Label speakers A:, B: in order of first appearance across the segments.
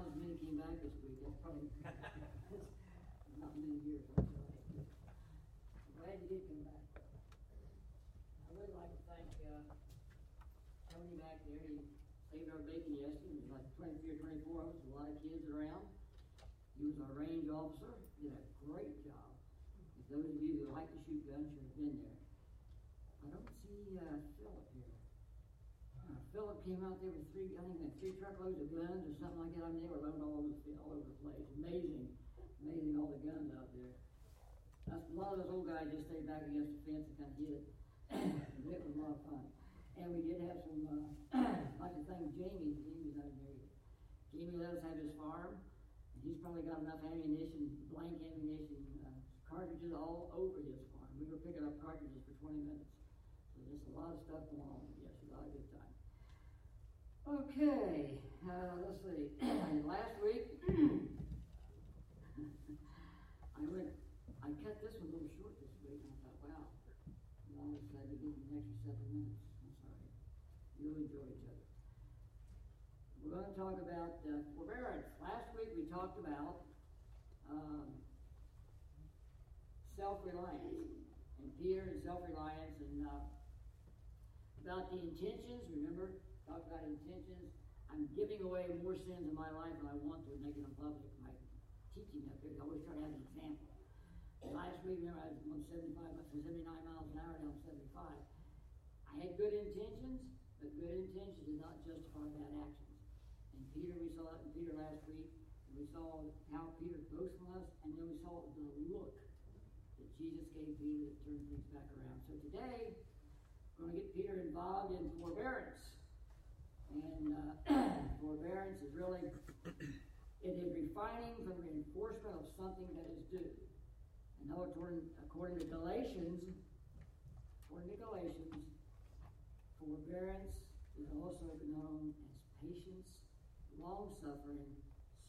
A: Not many came back this week, that's probably, not many years, I'm Glad you did come back. I would like to thank, uh, Tony back there, he saved our bacon yesterday, it was like twenty-three or twenty-four of us, a lot of kids around. He was our range officer, did a great job. If those of you who like to shoot guns should have been there. I don't see. Uh, Philip came out there with three, I think, like three truckloads of guns or something like that. I mean, they were loaded all over the all over the place. Amazing, amazing all the guns out there. That's, a lot of those old guys just stayed back against the fence and kind of hid it. it was a lot of fun. And we did have some, uh, I'd like to thank Jamie. Jamie's in here. Jamie let us have his farm. And he's probably got enough ammunition, blank ammunition, uh, cartridges all over his farm. We were picking up cartridges for 20 minutes. So there's a lot of stuff going on. Yes, a lot of good. Okay, uh, let's see. Last week, I went, I cut this one a little short this week, and I thought, wow, I almost had to give an extra seven minutes. I'm sorry. You'll enjoy each other. We're going to talk about uh, forbearance. Last week we talked about um, self-reliance and Peter and self-reliance and uh, about the intentions. Remember, talked about intentions. I'm giving away more sins in my life than I want to, making them public. My teaching up here, I always try to have an example. Last week, remember, I was going 75, 79 miles an hour, now I'm 75. I had good intentions, but good intentions did not justify bad actions. And Peter, we saw that in Peter last week. And we saw how Peter boastfulness, and then we saw the look that Jesus gave Peter that turned things back around. So today, we're going to get Peter involved in forbearance. And uh, forbearance is really, it is refining from reinforcement of something that is due. And now, according, according to Galatians, according to Galatians, forbearance is also known as patience, long suffering,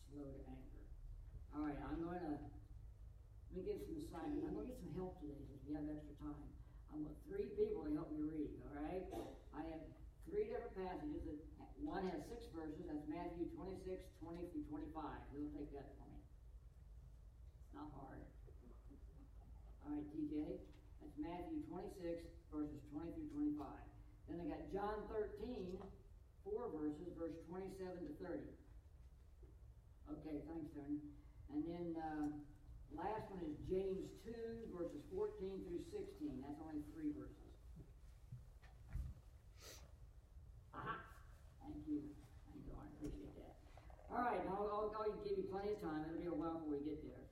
A: slow to anger. All right, I'm going to let me give some assignment. I'm going to get some help today since we have extra time. I want three people to help me read. All right, I have three different passages. That one has six verses. That's Matthew 26, 20 through 25. Who'll take that for me? It's not hard. All right, TJ. That's Matthew 26, verses 20 through 25. Then I got John 13, four verses, verse 27 to 30. Okay, thanks, Tony. And then uh, last one is James 2, verses 14 through 16. That's only three verses. Aha! Thank you. Thank you, I appreciate that. All right, I'll, I'll, I'll give you plenty of time. We get there.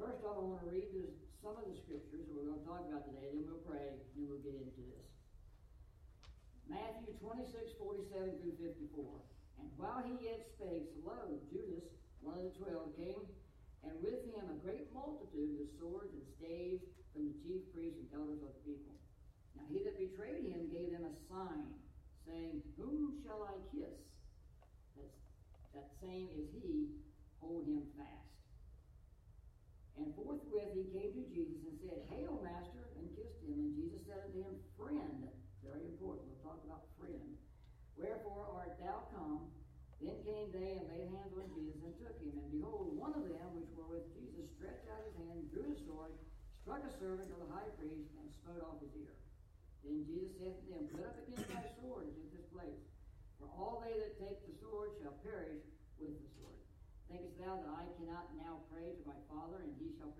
A: First off, I want to read some of the scriptures that we're going to talk about today, then we'll pray, then we'll get into this. Matthew 26, 47 through 54. And while he yet spake, lo, Judas, one of the twelve, came, and with him a great multitude with swords and staves from the chief priests and elders of the people. Now he that betrayed him gave them a sign, saying, Whom shall I kiss? That's, that same is he, hold him fast. And forthwith he came to Jesus and said, Hail, Master, and kissed him. And Jesus said unto him, Friend, very important, we'll talk about friend. Wherefore art thou come? Then came they and laid hands on Jesus and took him. And behold, one of them which were with Jesus stretched out his hand, drew his sword, struck a servant of the high priest, and smote off his ear. Then Jesus said to them, Put up again thy sword into this place. For all they that take the sword shall perish with the sword. Thinkest thou that I cannot now pray to my Father, and he shall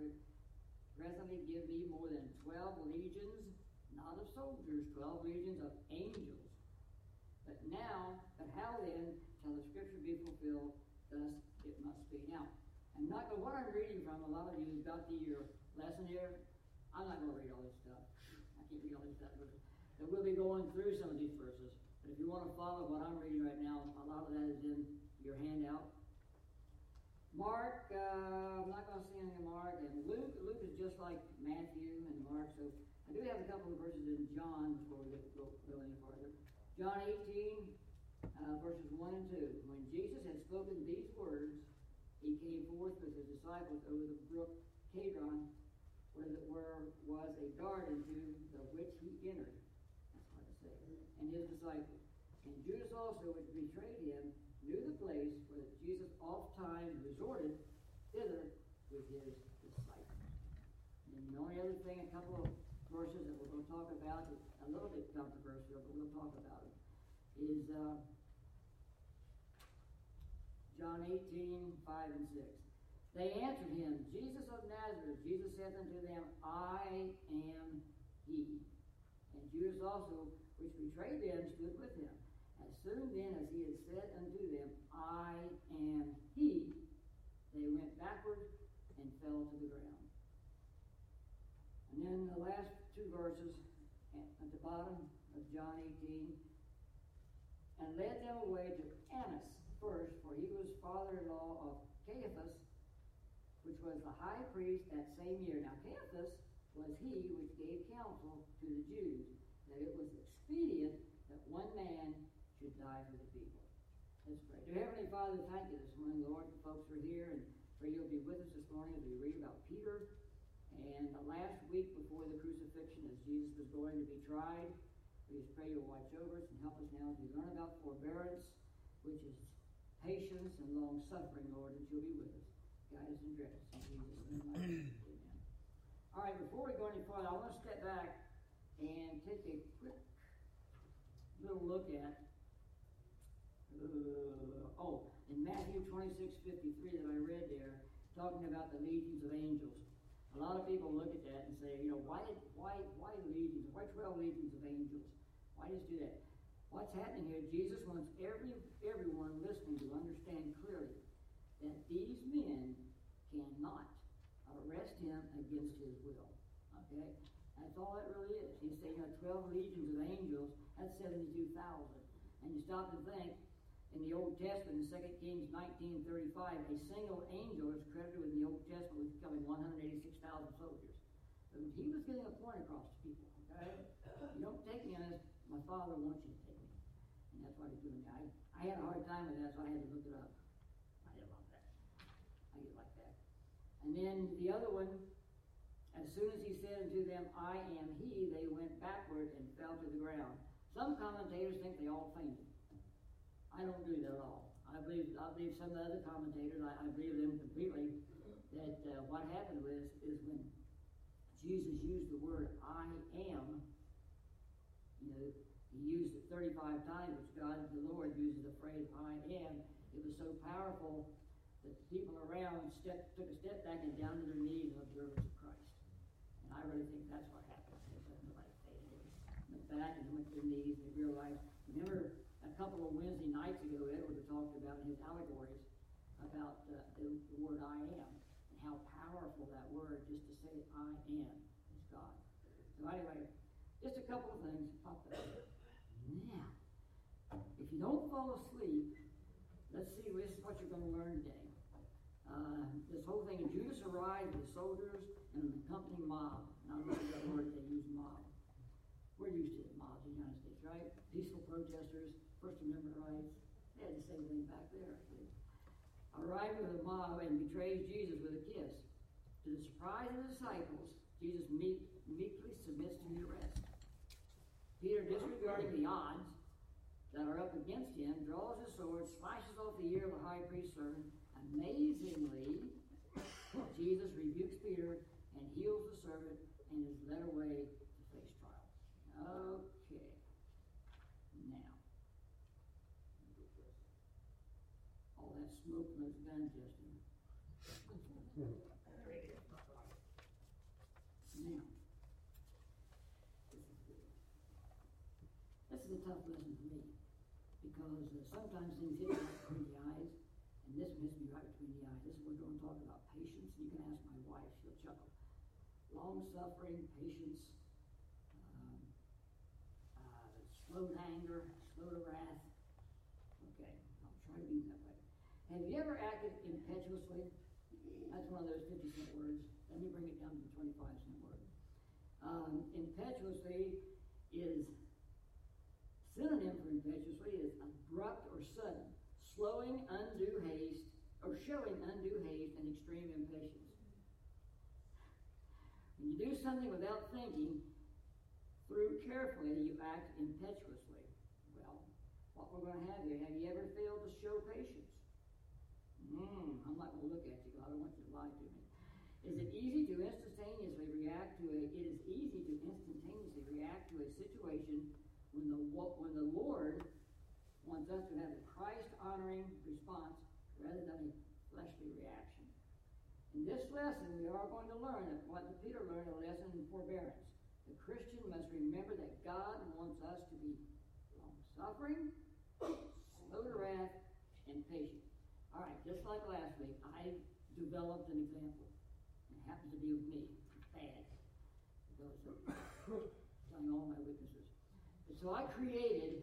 A: presently give me more than twelve legions, not of soldiers, twelve legions of angels? But now, but how then shall the scripture be fulfilled? Thus it must be. Now, I'm not going. What I'm reading from, a lot of you who've got the your lesson here. I'm not going to read all this stuff. I can't read all this stuff. But we'll be going through some of these verses. But if you want to follow what I'm reading right now, a lot of that is in your handout. Mark, uh, I'm not going to say anything Mark. And Luke, Luke is just like Matthew and Mark. So I do have a couple of verses in John before we go, go any farther. John 18, uh, verses 1 and 2. When Jesus had spoken these words, he came forth with his disciples over the brook Kedron, where, the, where was a garden to the which he entered. That's hard to say. And his disciples. And Judas also, which betrayed him, knew the place Jesus oft exhorted thither with his disciples. And the only other thing, a couple of verses that we're going to talk about, a little bit controversial, but we'll talk about it, is uh, John 18, 5 and 6. They answered him, Jesus of Nazareth. Jesus said unto them, I am he. And Judas also, which betrayed them, stood with him. As soon then as he had said unto them, I am he, they went backward and fell to the ground. And then the last two verses at the bottom of John 18, and led them away to Annas first, for he was father-in-law of Caiaphas, which was the high priest that same year. Now Caiaphas was he which gave counsel to the Jews that it was expedient that one man should die for the people. Let's pray. Dear Heavenly Father, thank you this morning, Lord. The folks are here, and pray you'll be with us this morning as we read about Peter. And the last week before the crucifixion, as Jesus was going to be tried, we just pray you'll watch over us and help us now as we learn about forbearance, which is patience and long suffering, Lord, that you'll be with us. Guide us and direct us. In Jesus' name, Amen. All right, before we go any further, I want to step back and take a quick little look at, uh, oh, in Matthew 26 53 that I read there, talking about the legions of angels. A lot of people look at that and say, you know, why did why why legions? Why 12 legions of angels? Why just do that? What's happening here? Jesus wants every everyone listening to understand clearly that these men cannot arrest him against his will. Okay? That's all that really is. He's saying, you know, 12 legions of angels, that's 72,000. And you stop and think, in the Old Testament, in 2 Kings 19.35, a single angel is credited in the Old Testament with killing 186,000 soldiers. But he was getting a point across to people, okay? You don't take me as my father wants you to take me. And that's what he's doing. I, I had a hard time with that, so I had to look it up. I didn't love that. I get like that. And then the other one, as soon as he said unto them, I am he, they went backward and fell to the ground. Some commentators think they all fainted. I don't do that at all. I believe I believe some of the other commentators, I, I believe them completely, that uh, what happened was is when Jesus used the word I am, you know, he used it 35 times, which God the Lord uses the phrase I am. It was so powerful that the people around stepped, took a step back and down to their knees in observance of Christ. And I really think that's what happened. They went back and went to their knees and they realized, remember couple of Wednesday nights ago, Edward talked about in his allegories about uh, the, the, word I am and how powerful that word, just to say I am, is God. So anyway, just a couple of things popped up. Now, if you don't fall asleep, let's see, this is what you're going to learn today. Uh, this whole thing, Judas arrived with soldiers and an accompanying mob. Now, I love that word they use mob. We're used to mobs in the United States, right? Peaceful protesters, They had the same thing back there. Arriving with a mob and betrays Jesus with a kiss. To the surprise of the disciples, Jesus meek, meekly submits to the arrest. Peter, disregarding the odds that are up against him, draws his sword, slashes off the ear of the high priest's servant. Amazingly, Jesus rebukes Peter and heals the servant and is led away to face trial. Okay. Yesterday. now, this is a tough lesson for me because uh, sometimes things hit me right between the eyes, and this one hits me right between the eyes. This we're going to talk about patience. You can ask my wife; she'll chuckle. Long suffering, patience, um, uh, slow to anger, slow to wrath. Okay, I'll try to be that way. Have you ever acted impetuously? That's one of those 50 cent words. Let me bring it down to the 25 cent word. Um, impetuously is synonym for impetuously is abrupt or sudden, slowing undue haste, or showing undue haste and extreme impatience. When you do something without thinking through carefully, you act impetuously. Well, what we're going to have here, have you ever failed to show patience? Mm, I'm not going to look is it easy to instantaneously react to a? It is easy to instantaneously react to a situation when the when the Lord wants us to have a Christ honoring response rather than a fleshly reaction. In this lesson, we are going to learn what Peter learned a lesson in forbearance. The Christian must remember that God wants us to be long suffering, slow to wrath, and patient. All right, just like last week, I developed an example. Happens to be with me. Bad. Because telling all my weaknesses. And so I created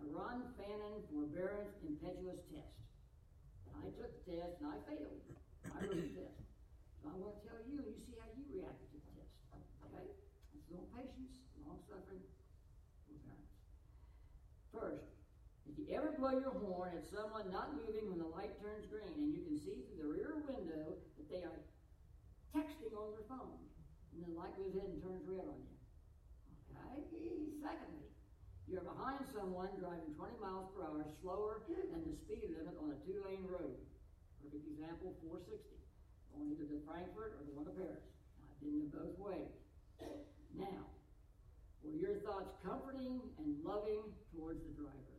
A: a Ron Fannin forbearance impetuous test. And I took the test and I failed. I wrote the test. So I'm going to tell you, and you see how you reacted to the test. Okay? It's patience, long suffering, forbearance. First, if you ever blow your horn at someone not moving when the light turns green and you can see through the rear window that they are texting on their phone, and the light goes ahead and turns red on you. Okay? Secondly, you're behind someone driving 20 miles per hour slower than the speed limit on a two lane road. Perfect example 460, going either to Frankfort or going to Paris. I've been in both ways. Now, were your thoughts comforting and loving towards the driver?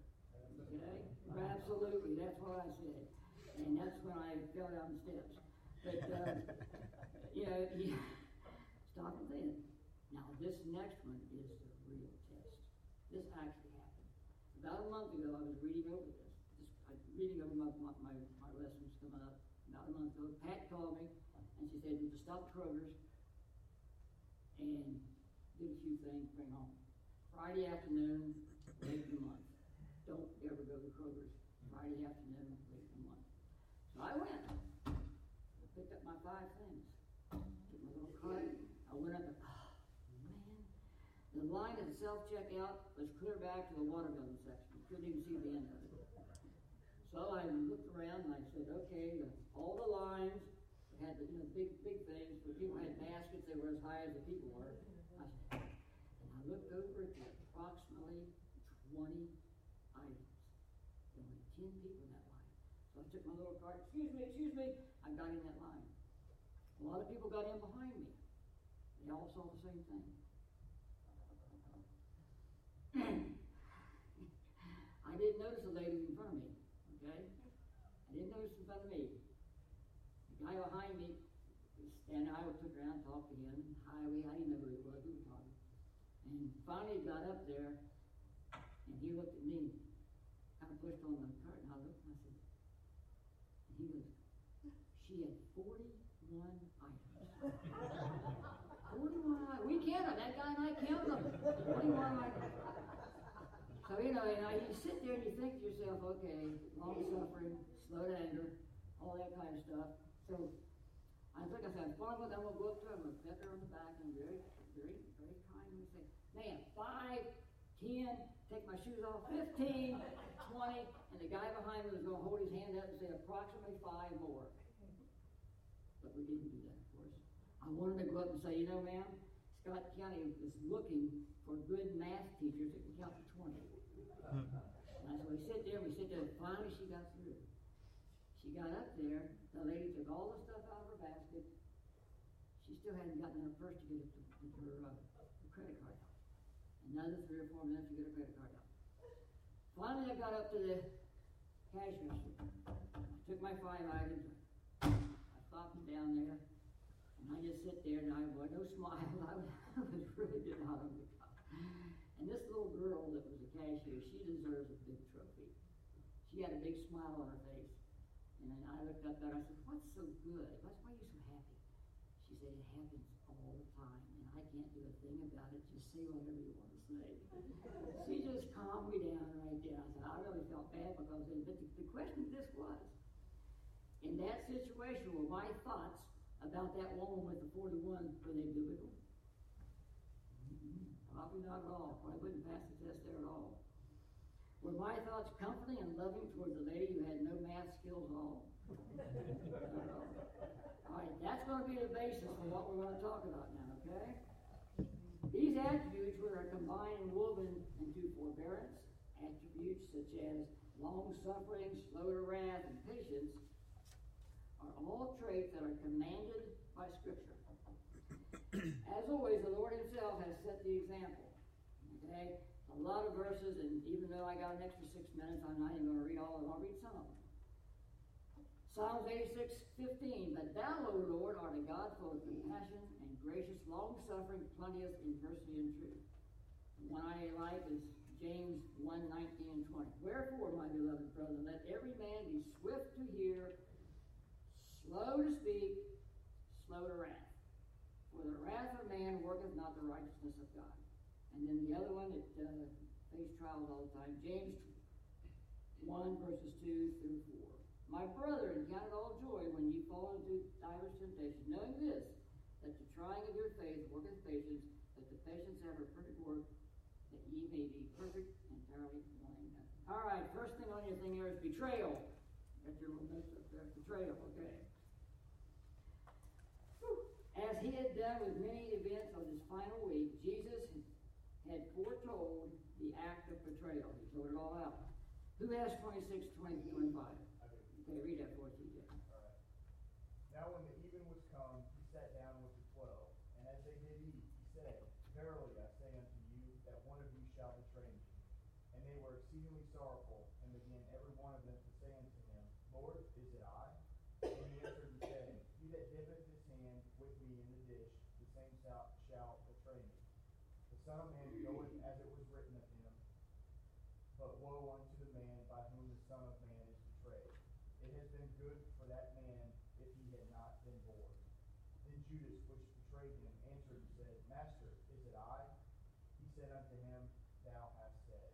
A: Okay? Absolutely, that's what I said. And that's when I fell down the steps. But, uh, you know, yeah, stop and think. Now, this next one is the real test. This actually happened. About a month ago, I was reading over this. Just uh, I, reading over my, my, my, my lessons coming up. About a month ago, Pat called me and she said, "Would you stop Kroger's and did a few things, bring home. Friday afternoon, late in the month. Don't ever go to Kroger's Friday afternoon, late in the month. So I went. I picked up my five things. Took my little cart. I went up and, oh, man. The line self checkout was clear back to the watermelon section. Couldn't even see the end of it. So I looked around and I said, okay, all the lines had the you know, big, big things. The people had baskets, they were as high as the people were. I said, and I looked over at approximately 20 items. There were 10 people in that line. So I took my little cart, excuse me, excuse me, I got in that line. A lot of people got in behind me. They all saw the same thing. I didn't notice the lady in front of me, okay? I didn't notice in front of me. The guy behind me standing, I took around, talked to him, highway, I didn't know who it was, we were talking. And finally got up there, and he looked at me, kind of pushed on the cart, and I looked, and I said, and he goes, she had 41 items. 41 items. We counted, that guy and I counted them. 41 items. So, you know, you know, you sit there and you think to yourself, okay, long suffering, slow to anger, all that kind of stuff. So Far with I'm gonna go up to her, I'm pet her on the back and very, very, very kindly say, man, five, ten, take my shoes off, fifteen, twenty, and the guy behind me was gonna hold his hand up and say approximately five more. But we didn't do that, of course. I wanted to go up and say, you know, ma'am, Scott County is looking for good math teachers that can count to twenty. And so we sit there, we sit there, and finally she got through. She got up there, the lady took all the stuff out of her basket. She still hadn't gotten her purse to get her, her, uh, her credit card out. Another three or four minutes to get her credit card out. Finally, I got up to the cash register. I took my five items. I stopped them down there, and I just sit there, and I was no smile. I was, I was really of the cup. And this little girl that was a cashier, she deserves a big trophy. She had a big smile on her face. And I looked up at her, and I said, What's so good? What's why are you so happy? It happens all the time, and I can't do a thing about it. Just say whatever you want to say. she just calmed me down right there. I said, I really felt bad because, but the, the question this was, in that situation, were my thoughts about that woman with the 41, were they biblical? Mm-hmm. Probably not at all. Probably wouldn't pass the test there at all. Were my thoughts comforting and loving towards a lady who had no math skills at all? that's going to be the basis for what we're going to talk about now, okay? These attributes were combined and woven into forbearance, attributes such as long suffering, slow to wrath, and patience are all traits that are commanded by Scripture. As always, the Lord Himself has set the example. Okay? a lot of verses, and even though I got an extra six minutes, I'm not even going to read all of them. I'll read some of them. Psalms 86, 15. But thou, O Lord, art a God full of compassion and gracious, long suffering, plenteous in mercy and truth. One I like is James 1, 19 and 20. Wherefore, my beloved brethren, let every man be swift to hear, slow to speak, slow to wrath. For the wrath of man worketh not the righteousness of God. And then the other one that uh, face trials all the time, James 1, verses 2 through 4. My brethren, count it all joy when you fall into divers temptations, knowing this, that the trying of your faith worketh patience, that the patience have a perfect work, that ye may be perfect, entirely wanting nothing. All right, first thing on your thing here is betrayal. Got your little notes up there. Betrayal, okay. As he had done with many events of this final week, Jesus had foretold the act of betrayal. He told it all out. Who has 26, 20, 25? Okay, read that for us, TJ.
B: All right. Now when the even was come, he sat down with the twelve, and as they did eat, he said, Verily I say unto you, that one of you shall betray me. And they were exceedingly sorrowful, and began every one of them to say unto him, Lord, is it I? And he answered and said, He that dippeth his hand with me in the dish, the same shall, shall betray me. The Son of Man goeth as it was written of him, but woe unto the man by whom the Son of Man is betrayed. It has been good for that man if he had not been born. Then Judas, which betrayed him, answered and said, Master, is it I? He said unto him, Thou hast said.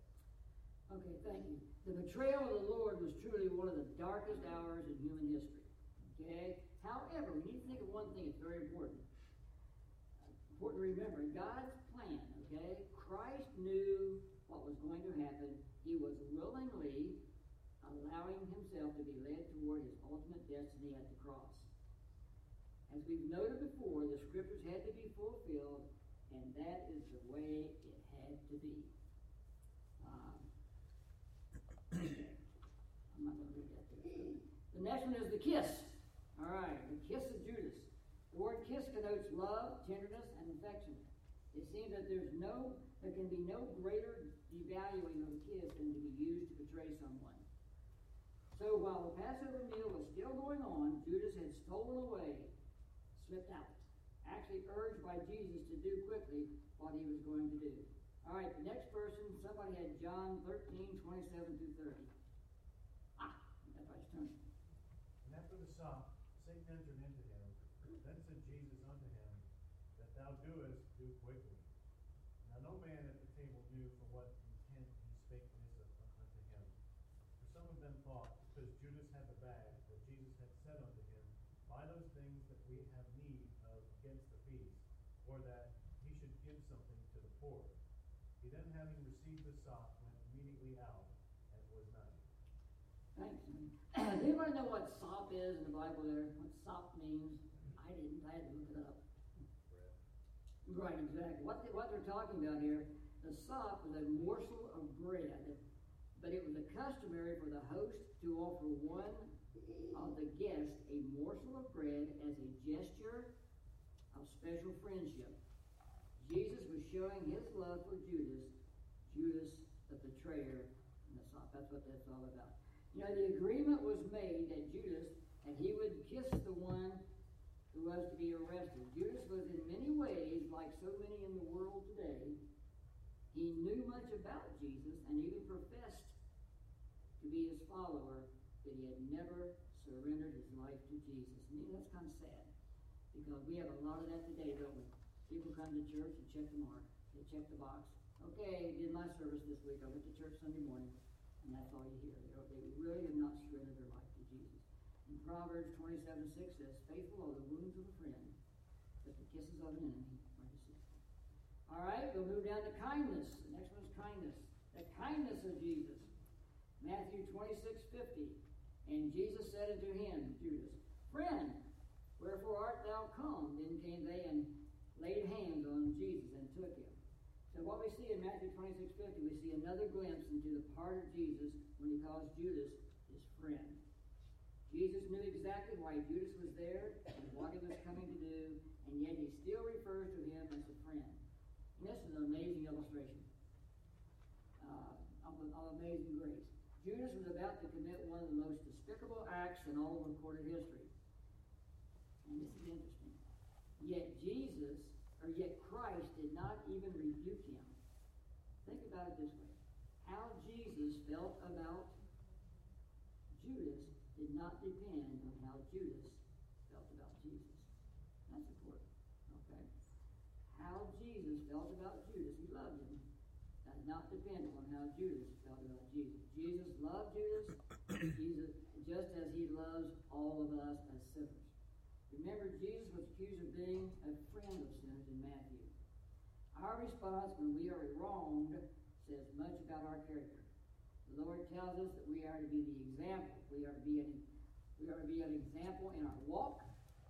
A: Okay, thank you. The betrayal of the Lord was truly one of the darkest hours in human history. Okay? However, we need to think of one thing that's very important. Important to remember God's plan, okay? Christ knew what was going to happen. He was willingly allowing himself to be led toward his ultimate destiny at the cross. As we've noted before, the scriptures had to be fulfilled, and that is the way it had to be. Um, I'm not going to read that. The next one is the kiss. All right, the kiss of Judas. The word kiss connotes love, tenderness, and affection. It seems that there's no, there can be no greater devaluing of a kiss than to be used to betray someone. So while the Passover meal was still going on, Judas had stolen away, slipped out, actually urged by Jesus to do quickly what he was going to do. All right, the next person, somebody had John 13, 27 through 30. Ah, that's right, turn.
C: And after the sop, Satan entered into him. Then said Jesus unto him, That thou doest, do quickly. Now no man at the table knew for what intent he spake this unto him. For some of them thought, because Judas had the bag, that Jesus had said unto him, Buy those things that we have need of against the feast, or that he should give something to the poor. He then, having received the sop, went immediately out, and was night.
A: Thanks. Does anybody know what sop is in the Bible there? What sop means? I didn't. I had to look it up. Right, exactly. What, they, what they're talking about here, the sop was a morsel of bread, but it was a customary for the host to offer one of the guests a morsel of bread as a gesture of special friendship. Jesus was showing his love for Judas, Judas the betrayer, the sop. That's what that's all about. You know, the agreement was made that Judas, and he would kiss the one who was to be arrested. Judas was in many ways like so many in the world today. He knew much about Jesus and even professed to be his follower, but he had never surrendered his life to Jesus. And that's kind of sad because we have a lot of that today, don't we? People come to church and check the mark, they check the box. Okay, did my service this week. I went to church Sunday morning, and that's all you hear. They, they really have not surrendered their life to Jesus. And Proverbs 27 6 says, Faithful are the wounds of a friend, but the kisses of an enemy are deceitful. All right, we'll move down to kindness. The next one is kindness. The kindness of Jesus. Matthew 26 50. And Jesus said unto him, Judas, Friend, wherefore art thou come? Then came they and laid hands on Jesus and took him. So what we see in Matthew 26 50, we see another glimpse into the part of Jesus when he calls Judas his friend. Jesus knew exactly why Judas was there and what he was coming to do, and yet he still refers to him as a friend. And this is an amazing illustration. Uh, of amazing Grace. Judas was about to commit one of the most despicable acts in all of recorded history. And this is interesting. Yet Jesus, or yet Christ, did not even rebuke him. Think about it this way. How Jesus felt about Judas did not depend on how Judas felt about Jesus. That's important. Okay? How Jesus felt about Judas, he loved him, does not depend on how Judas felt about Jesus. Jesus loved Judas, Jesus, just as he loves all of us as sinners. Remember, Jesus was accused of being a friend of sinners in Matthew. Our response when we are wronged says much about our character. The Lord tells us that we are to be the example. We are to be an, we are to be an example in our walk,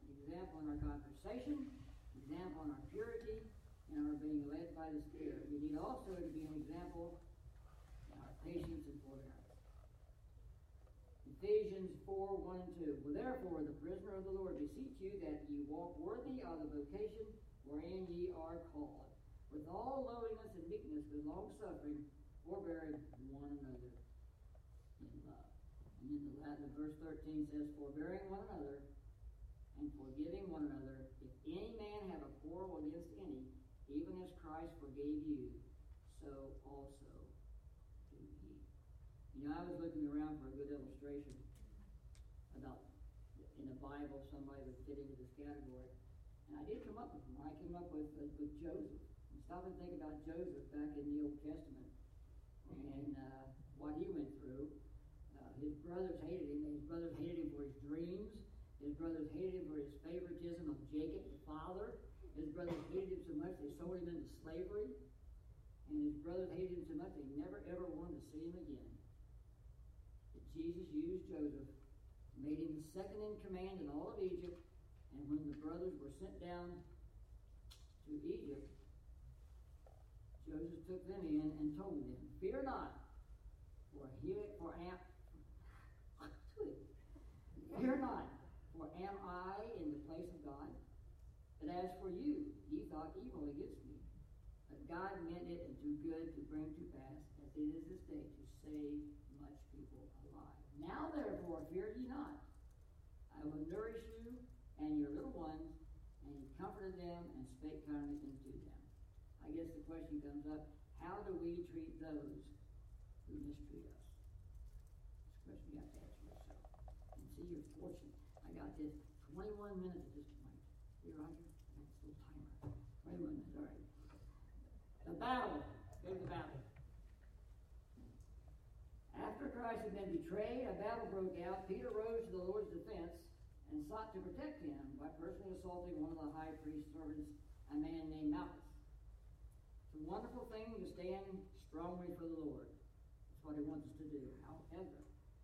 A: an example in our conversation, an example in our purity, and our being led by the Spirit. We need also to be an example in our patience and forbearance. Ephesians 4 1 and 2. Well, therefore, the prisoner of the Lord, beseech you that ye walk worthy of the vocation wherein ye are called, with all lowliness and meekness, with long suffering, forbearing one another in love. And then the Latin verse 13 says, Forbearing one another and forgiving one another, if any man have a quarrel against any, even as Christ forgave you, so also. I was looking around for a good illustration about in the Bible somebody would fit into this category. And I did come up with one. I came up with, uh, with Joseph. And stop and think about Joseph back in the Old Testament and uh, what he went through. Uh, his brothers hated him. His brothers hated him for his dreams. His brothers hated him for his favoritism of Jacob, the father. His brothers hated him so much they sold him into slavery. And his brothers hated him so much they never ever wanted to see him again. Jesus used Joseph, made him second in command in all of Egypt, and when the brothers were sent down to Egypt, Joseph took them in and told them, Fear not, for here for am Fear not, for am I in the place of God? But as for you, ye thought evil against me. But God meant it unto good to bring to pass, as it is this day, to save much people alive. Now therefore fear ye not. I will nourish you and your little ones, and he comforted them and spake kindly unto them. I guess the question comes up, how do we treat those who mistreat us? It's a question you have to answer yourself. And see, you're fortunate. I got this 21 minutes at this point. Here, Roger, got this little timer. 21 minutes, all right. The battle. Go to the battle. After Christ had been betrayed, a battle broke out. Peter rose to the Lord's defense and sought to protect him by personally assaulting one of the high priest's servants, a man named Malchus. It's a wonderful thing to stand strongly for the Lord. That's what he wants us to do. However,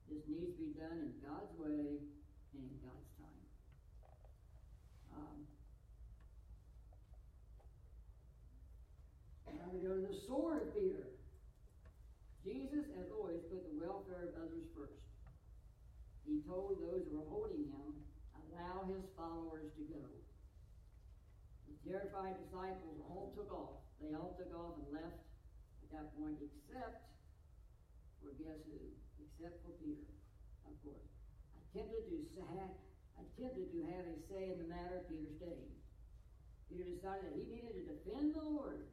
A: this needs to be done in God's way and in God's time. Um, now we go to the sword of Peter. Jesus, as always, put the welfare of others first. He told those who were holding him, allow his followers to go. The terrified disciples all took off. They all took off and left at that point, except for guess who? Except for Peter, of course. Attempted to attempted to have a say in the matter, Peter stayed. Peter decided that he needed to defend the Lord.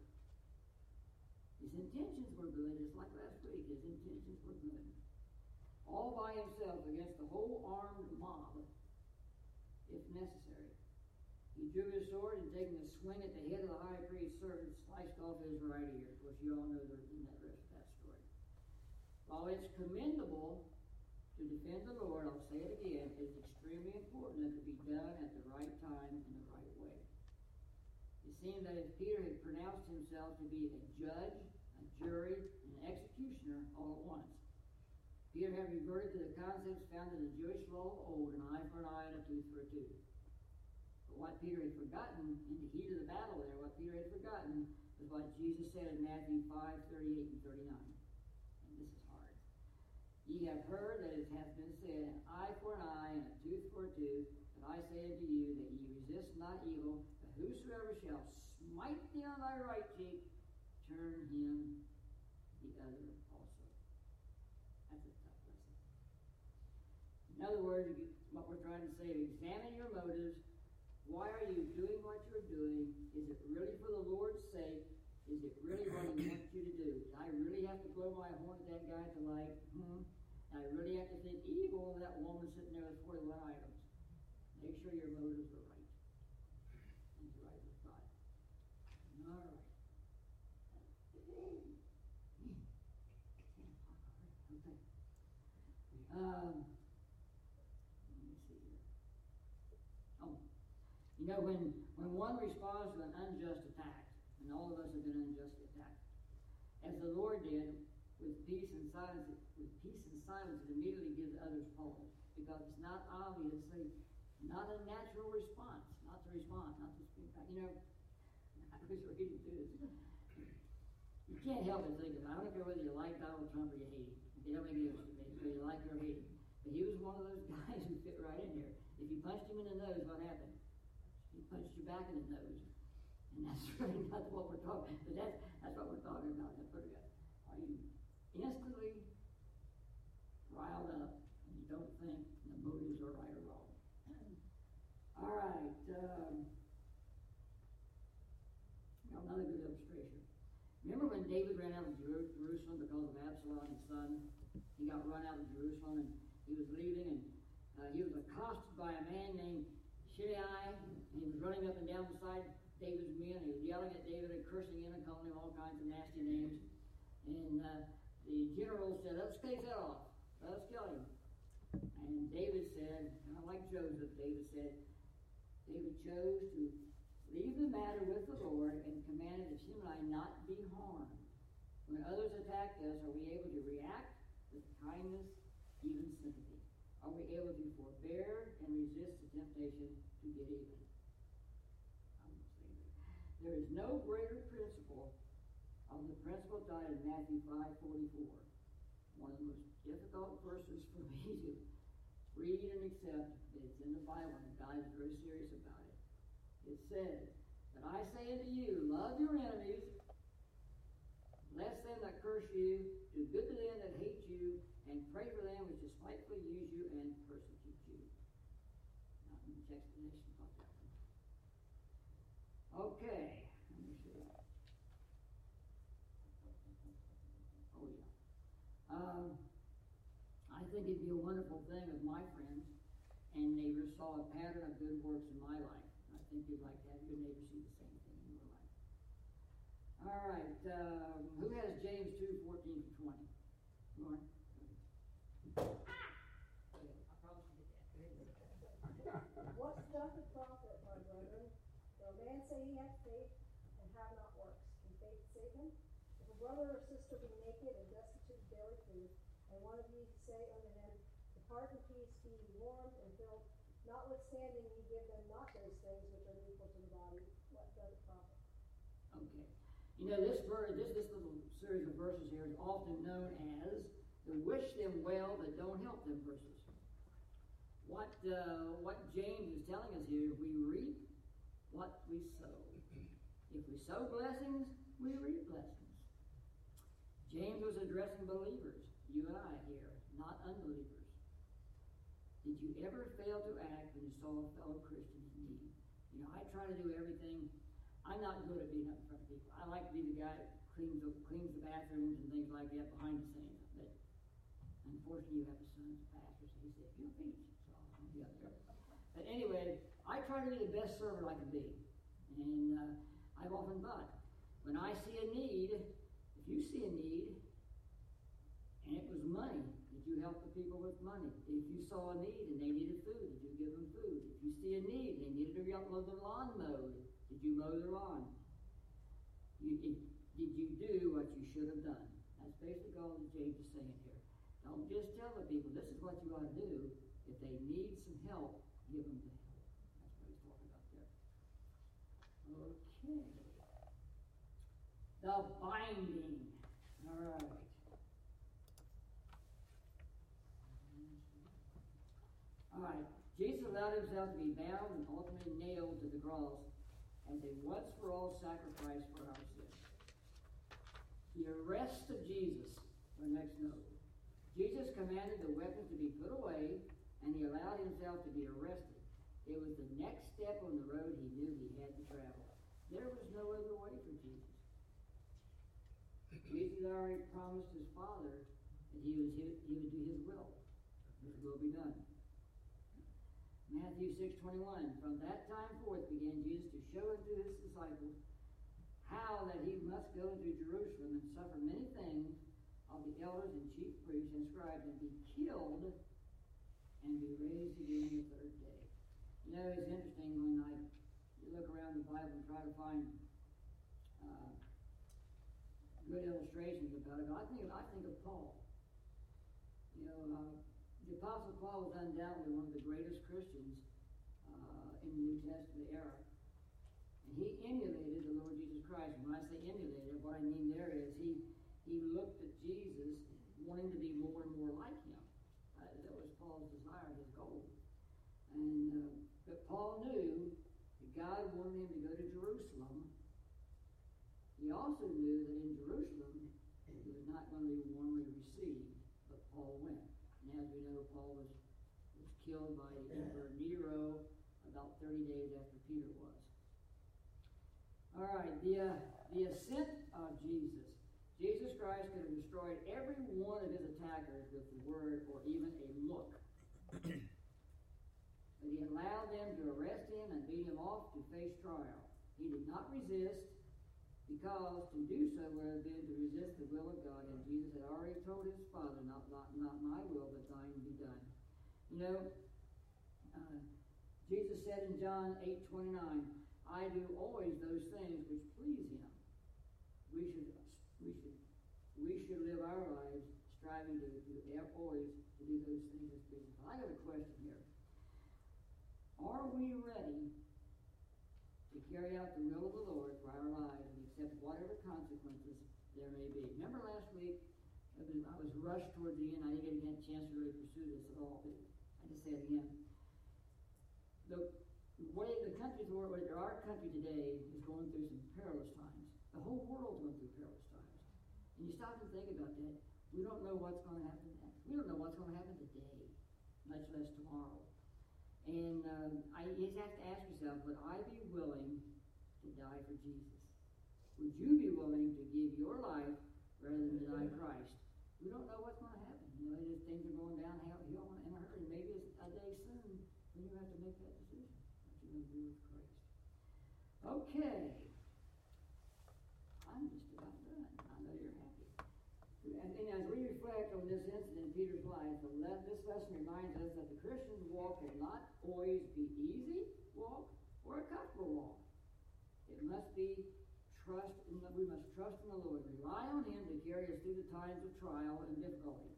A: His intentions were good, just like last week. His intentions were good. All by himself against the whole armed mob, if necessary. He drew his sword and taking a swing at the head of the high priest's servant, sliced off his right ear. Of course, you all know the rest of that story. While it's commendable to defend the Lord, I'll say it again, it's extremely important that it be done at the right time and the right way. It seemed that if Peter had pronounced himself to be a judge, jury, and executioner all at once, Peter had reverted to the concepts found in the Jewish law of old, an eye for an eye and a tooth for a tooth. But what Peter had forgotten in the heat of the battle there, what Peter had forgotten was what Jesus said in Matthew 5, 38 and 39. And this is hard. Ye have heard that it hath been said, an eye for an eye and a tooth for a tooth. But I say unto you that ye resist not evil, but whosoever shall smite thee on thy right cheek, turn him also as a tough lesson. In other words, what we're trying to say is examine your motives. Why are you doing what you're doing? Is it really for the Lord's sake? Is it really what He wants you to do? Do I really have to blow my horn at that guy to like, hmm? I really have to think evil of that woman sitting there with 41 items. Make sure your motives are Um, let me see here. Oh, you know, when, when one responds to an unjust attack, and all of us have been unjustly attacked, as the Lord did, with peace and silence, with peace and silence, it immediately gives others pause, because it's not obviously, not a natural response, not to respond, not to speak back. You know, I was reading through this. You can't help but think of it. I don't care whether you like Donald Trump or you hate him. It don't make any whether you like or hate. But he was one of those guys who fit right in here. If you punched him in the nose, what happened? He punched you back in the nose. And that's really not what we're talking But that's, that's what we're talking about. That's we got. Are you instantly riled up and you don't think the motives are right or wrong? All right. Um, another good illustration. Remember when David ran out of Jerusalem because of Absalom's son? He got run out of Jerusalem and he was leaving and uh, he was accosted by a man named Shimei. He was running up and down beside David's men. He was yelling at David and cursing him and calling him all kinds of nasty names. And uh, the general said, Let's take that off. Let's kill him. And David said, kind like Joseph, David said, David chose to leave the matter with the Lord and commanded that Shimei not be harmed. When others attack us, are we able to react kindness, even sympathy? Are we able to forbear and resist the temptation to get even? There is no greater principle of the principle taught in Matthew 5:44. One of the most difficult verses for me to read and accept, but it's in the Bible and God is very serious about it. It says, But I say unto you, love your enemies, bless them that curse you, do good to them that hate you, and pray for them which despitefully use you and persecute you. Not much explanation about that one. Okay, let me see. Oh, yeah. Um, I think it'd be a wonderful thing if my friends and neighbors saw a pattern of good works in my life. I think you'd like to have your neighbors see the same thing in your life. All right, um, who has James 2 14 to 20? Lauren? Okay, I promise you.
D: What doth it profit, my brother? though a man say he hath faith and have not works? Can faith save him? If a brother or sister be naked and destitute of daily food, and one of you say unto him, Depart in peace, be warmed and filled, notwithstanding ye give them not those things which are needful to the body, what doth it profit?
A: Okay. You know, this verse, this, this little series of verses here is often known as the wish them well but don't help them verses. What, uh, what James is telling us here, we reap what we sow. If we sow blessings, we reap blessings. James was addressing believers, you and I here, not unbelievers. Did you ever fail to act when you saw a fellow Christian in need? You know, I try to do everything. I'm not good at being up in front of people. I like to be the guy that cleans the, cleans the bathrooms and things like that behind the scenes. Unfortunately, you have a son as a pastor, so he said, "You're peach." So I'll be up there. But anyway, I try to be the best servant I can be, and uh, I've often thought, when I see a need, if you see a need, and it was money, did you help the people with money? If you saw a need and they needed food, did you give them food? If you see a need and they needed to mow their lawn mowed, did you mow their lawn? You, if, did you do what you should have done? That's basically all that James is saying. Don't just tell the people this is what you ought to do. If they need some help, give them the help. That's what he's talking about there. Okay. The binding. All right. All right. Jesus allowed himself to be bound and ultimately nailed to the cross as a once for all sacrifice for our sins. The arrest of Jesus, our next note. Jesus commanded the weapons to be put away and he allowed himself to be arrested. It was the next step on the road he knew he had to travel. There was no other way for Jesus. Jesus already promised his Father that he was he, would do his will. His will be done. Matthew six twenty one. From that time forth began Jesus to show unto his disciples how that he must go into Jerusalem and suffer many things of the elders and chief priests and scribes and be killed and be raised again the third day. You know, it's interesting when I you look around the Bible and try to find uh, good illustrations about it. I think I think of Paul. You know, uh, the Apostle Paul was undoubtedly one of the greatest Christians uh, in the New Testament era. And he emulated the Lord Jesus Christ. When I say emulated, what I mean there is he he looked at Jesus wanting to be more and more like him. Uh, that was Paul's desire, his goal. And uh, but Paul knew that God wanted him to go to Jerusalem. He also knew that in Jerusalem he was not going to be warmly received, but Paul went. And as we know, Paul was, was killed by Emperor Nero about 30 days after Peter was. All right, the, uh, the ascent of Jesus. Jesus Christ could have destroyed every one of his attackers with the word or even a look. but he allowed them to arrest him and beat him off to face trial. He did not resist because to do so would have been to resist the will of God, and Jesus had already told his Father, not, not, not my will, but thine be done. You know, uh, Jesus said in John 8 29, I do always those things which please him. We should should live our lives striving to, to always to do those things as him. I got a question here. Are we ready to carry out the will of the Lord for our lives and accept whatever consequences there may be? Remember last week, I was, rushed towards the end. I didn't get a chance to really pursue this at all. But I just say it again. The way the country, our country today is going through some perilous times. The whole world's going through perilous times. And you stop and think about that. We don't know what's going to happen next. We don't know what's going to happen today, much less tomorrow. And um, I, you just have to ask yourself, would I be willing to die for Jesus? Would you be willing to give your life rather than deny Christ? We don't know what's going to happen. You know, things are going downhill in a hurry. Maybe it's a day soon when you have to make that decision. What you're going to do with Christ. Okay. I'm just about done. I know you're happy. And, and as we reflect on this incident in Peter's life, this lesson reminds us that the Christian's walk cannot always be easy walk or a comfortable walk. It must be trust in the, we must trust in the Lord. Rely on Him to carry us through the times of trial and difficulty.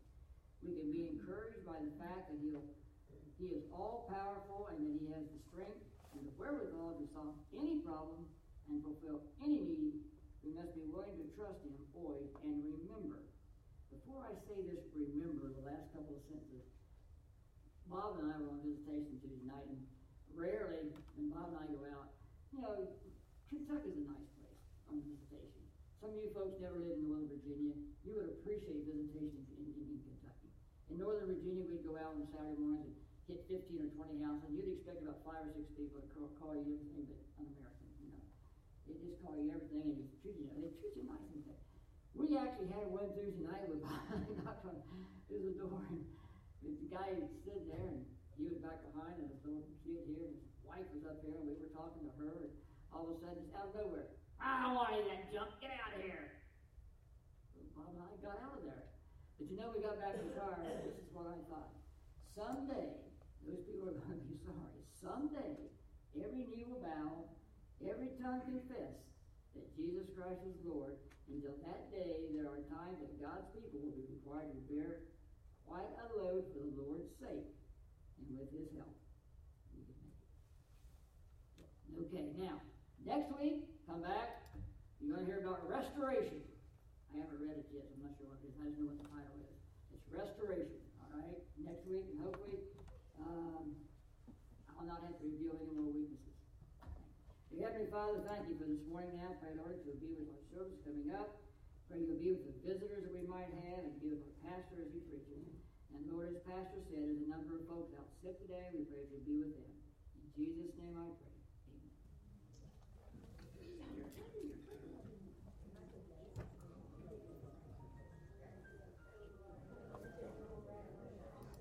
A: We can be encouraged by the fact that He'll He is all powerful and that He has the strength and the wherewithal to solve any problem and fulfill any need. We must be willing to trust Him always and remember. Before I say this, remember the last couple of sentences. Bob and I were on visitation Tuesday night, and rarely, when Bob and I go out, you know, Kentucky's a nice place on visitation. Some of you folks never lived in Northern Virginia. You would appreciate visitation in, in, in Kentucky. In Northern Virginia, we'd go out on Saturday mornings and hit 15 or 20 houses, and you'd expect about five or six people to call, call you everything but un-American, you know. They just call you everything, and they treat you, they treat you nice and good. We actually had one Tuesday night with knocked on his door, and the guy who stood there, and he was back behind, and his little kid here, and his wife was up here, and we were talking to her, and all of a sudden, just out of nowhere, I don't want any of that junk. Get out of here. Bob and I got out of there. But you know, we got back in the car. This is what I thought. Someday, those people are going to be sorry. Someday, every knee will bow, every tongue confess that Jesus Christ is Lord. Until that day, there are times that God's people will be required to bear quite a load for the Lord's sake. And with His help. Okay, now, next week, come back. You're going to hear about restoration. I haven't read it yet, so I'm not sure what it is. I just know what the title is. It's restoration. All right? Next week, and hopefully, um, I'll not have to reveal any more weaknesses. Dear Heavenly Father, thank you for this morning now. Pray, Lord, you'll be with our service coming up. Pray you'll be with the visitors that we might have and be with our pastor as he preaches. And Lord, as Pastor said, there's a number of folks out sick today. We pray you be with them. In Jesus' name I pray.